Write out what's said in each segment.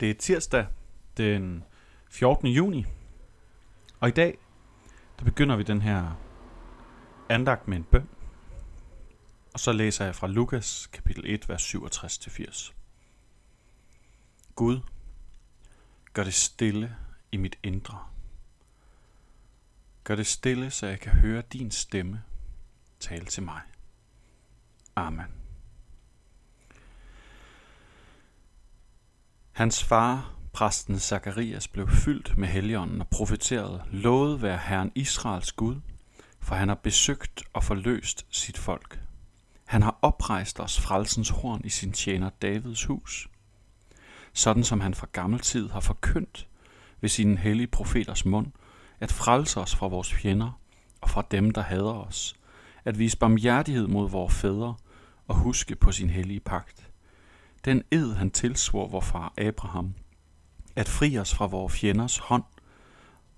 Det er tirsdag den 14. juni, og i dag der begynder vi den her andagt med en bøn. Og så læser jeg fra Lukas kapitel 1, vers 67-80. Gud, gør det stille i mit indre. Gør det stille, så jeg kan høre din stemme tale til mig. Amen. Hans far, præsten Zakarias, blev fyldt med helligånden og profeterede, lovet være Herren Israels Gud, for han har besøgt og forløst sit folk. Han har oprejst os frelsens horn i sin tjener Davids hus, sådan som han fra gammel tid har forkyndt ved sine hellige profeters mund, at frelse os fra vores fjender og fra dem, der hader os, at vise barmhjertighed mod vores fædre og huske på sin hellige pagt den ed han tilsvor vor far Abraham, at fri os fra vores fjenders hånd,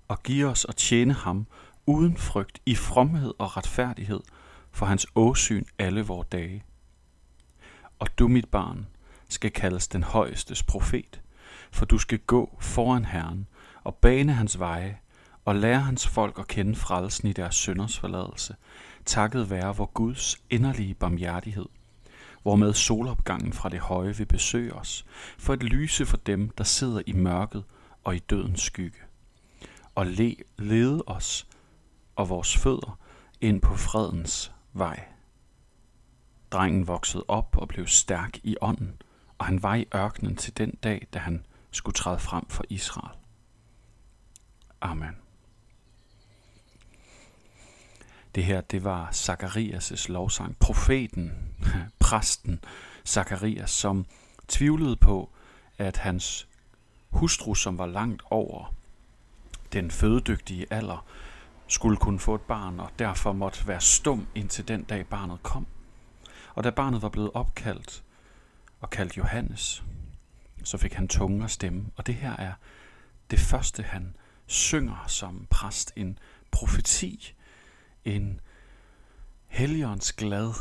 og give os at tjene ham uden frygt i fromhed og retfærdighed for hans åsyn alle vore dage. Og du, mit barn, skal kaldes den højestes profet, for du skal gå foran Herren og bane hans veje og lære hans folk at kende frelsen i deres synders forladelse, takket være vor Guds inderlige barmhjertighed – hvormed solopgangen fra det høje vil besøge os, for at lyse for dem, der sidder i mørket og i dødens skygge, og le, lede os og vores fødder ind på fredens vej. Drengen voksede op og blev stærk i ånden, og han var i ørkenen til den dag, da han skulle træde frem for Israel. Amen. Det her, det var Zakarias' lovsang. Profeten, præsten Zakarias, som tvivlede på, at hans hustru, som var langt over den fødedygtige alder, skulle kunne få et barn, og derfor måtte være stum indtil den dag barnet kom. Og da barnet var blevet opkaldt og kaldt Johannes, så fik han tunge og stemme. Og det her er det første, han synger som præst, en profeti en helligånds glad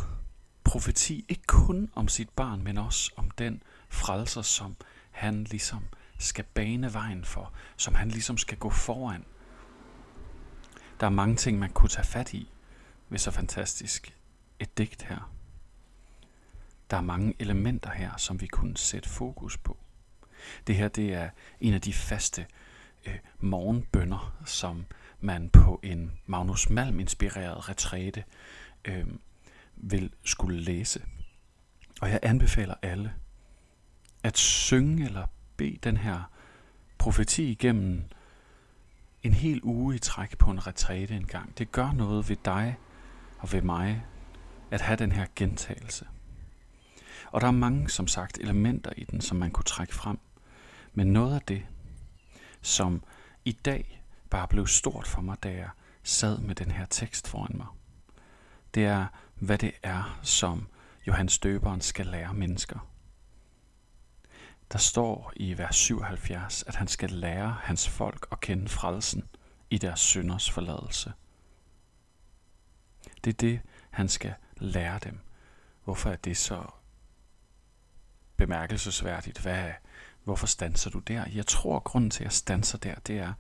profeti, ikke kun om sit barn, men også om den frelser, som han ligesom skal bane vejen for, som han ligesom skal gå foran. Der er mange ting, man kunne tage fat i ved så fantastisk et digt her. Der er mange elementer her, som vi kunne sætte fokus på. Det her det er en af de faste øh, morgenbønder, som man på en Magnus Malm inspireret retræte øh, vil skulle læse. Og jeg anbefaler alle at synge eller bede den her profeti igennem en hel uge i træk på en retræte en gang. Det gør noget ved dig og ved mig at have den her gentagelse. Og der er mange, som sagt, elementer i den, som man kunne trække frem. Men noget af det, som i dag bare blev stort for mig, da jeg sad med den her tekst foran mig. Det er, hvad det er, som Johannes Døberen skal lære mennesker. Der står i vers 77, at han skal lære hans folk at kende frelsen i deres synders forladelse. Det er det, han skal lære dem. Hvorfor er det så bemærkelsesværdigt? Hvad, hvorfor stanser du der? Jeg tror, at grunden til, at jeg stanser der, det er,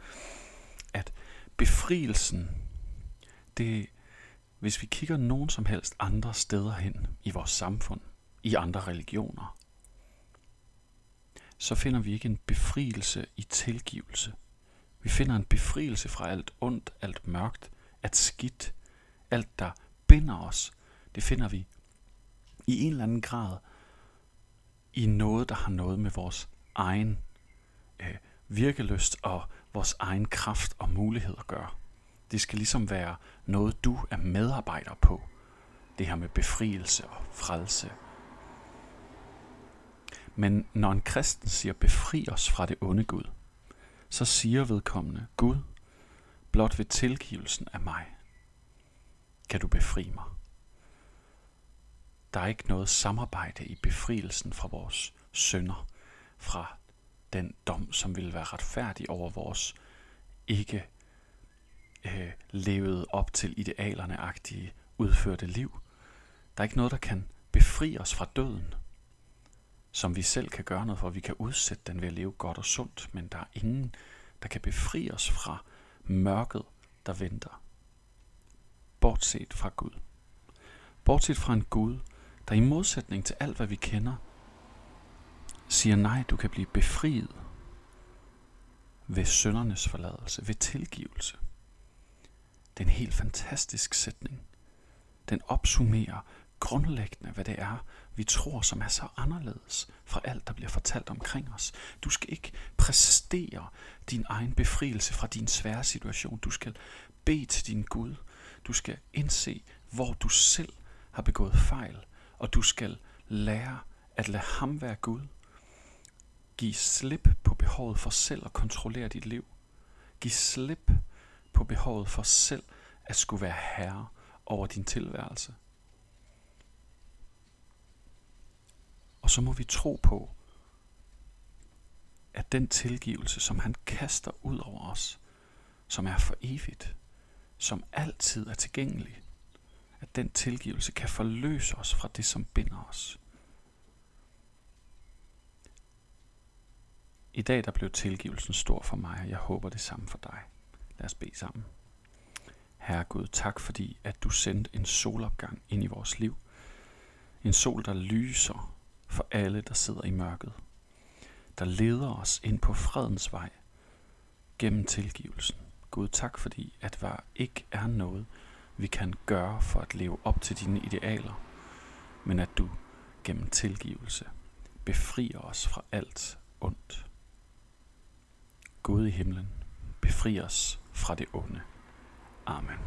at befrielsen, det, hvis vi kigger nogen som helst andre steder hen i vores samfund, i andre religioner, så finder vi ikke en befrielse i tilgivelse. Vi finder en befrielse fra alt ondt, alt mørkt, alt skidt, alt der binder os. Det finder vi i en eller anden grad i noget, der har noget med vores egen øh, virkeløst og vores egen kraft og mulighed at gøre. Det skal ligesom være noget, du er medarbejder på. Det her med befrielse og frelse. Men når en kristen siger, befri os fra det onde Gud, så siger vedkommende, Gud, blot ved tilgivelsen af mig, kan du befri mig. Der er ikke noget samarbejde i befrielsen fra vores sønder, fra den dom, som vil være retfærdig over vores ikke øh, levede op til idealerne-agtige udførte liv. Der er ikke noget, der kan befri os fra døden. som vi selv kan gøre noget for. Vi kan udsætte den ved at leve godt og sundt, men der er ingen, der kan befri os fra mørket, der venter. Bortset fra Gud. Bortset fra en Gud, der i modsætning til alt, hvad vi kender, siger nej, du kan blive befriet ved søndernes forladelse, ved tilgivelse. Det er en helt fantastisk sætning. Den opsummerer grundlæggende, hvad det er, vi tror, som er så anderledes fra alt, der bliver fortalt omkring os. Du skal ikke præstere din egen befrielse fra din svære situation. Du skal bede til din Gud. Du skal indse, hvor du selv har begået fejl, og du skal lære at lade ham være Gud. Giv slip på behovet for selv at kontrollere dit liv. Giv slip på behovet for selv at skulle være herre over din tilværelse. Og så må vi tro på, at den tilgivelse, som han kaster ud over os, som er for evigt, som altid er tilgængelig, at den tilgivelse kan forløse os fra det, som binder os. I dag der blev tilgivelsen stor for mig, og jeg håber det samme for dig. Lad os bede sammen. Herre Gud, tak fordi, at du sendte en solopgang ind i vores liv. En sol, der lyser for alle, der sidder i mørket. Der leder os ind på fredens vej gennem tilgivelsen. Gud, tak fordi, at der ikke er noget, vi kan gøre for at leve op til dine idealer, men at du gennem tilgivelse befrier os fra alt ondt. Gud i himlen, befri os fra det onde. Amen.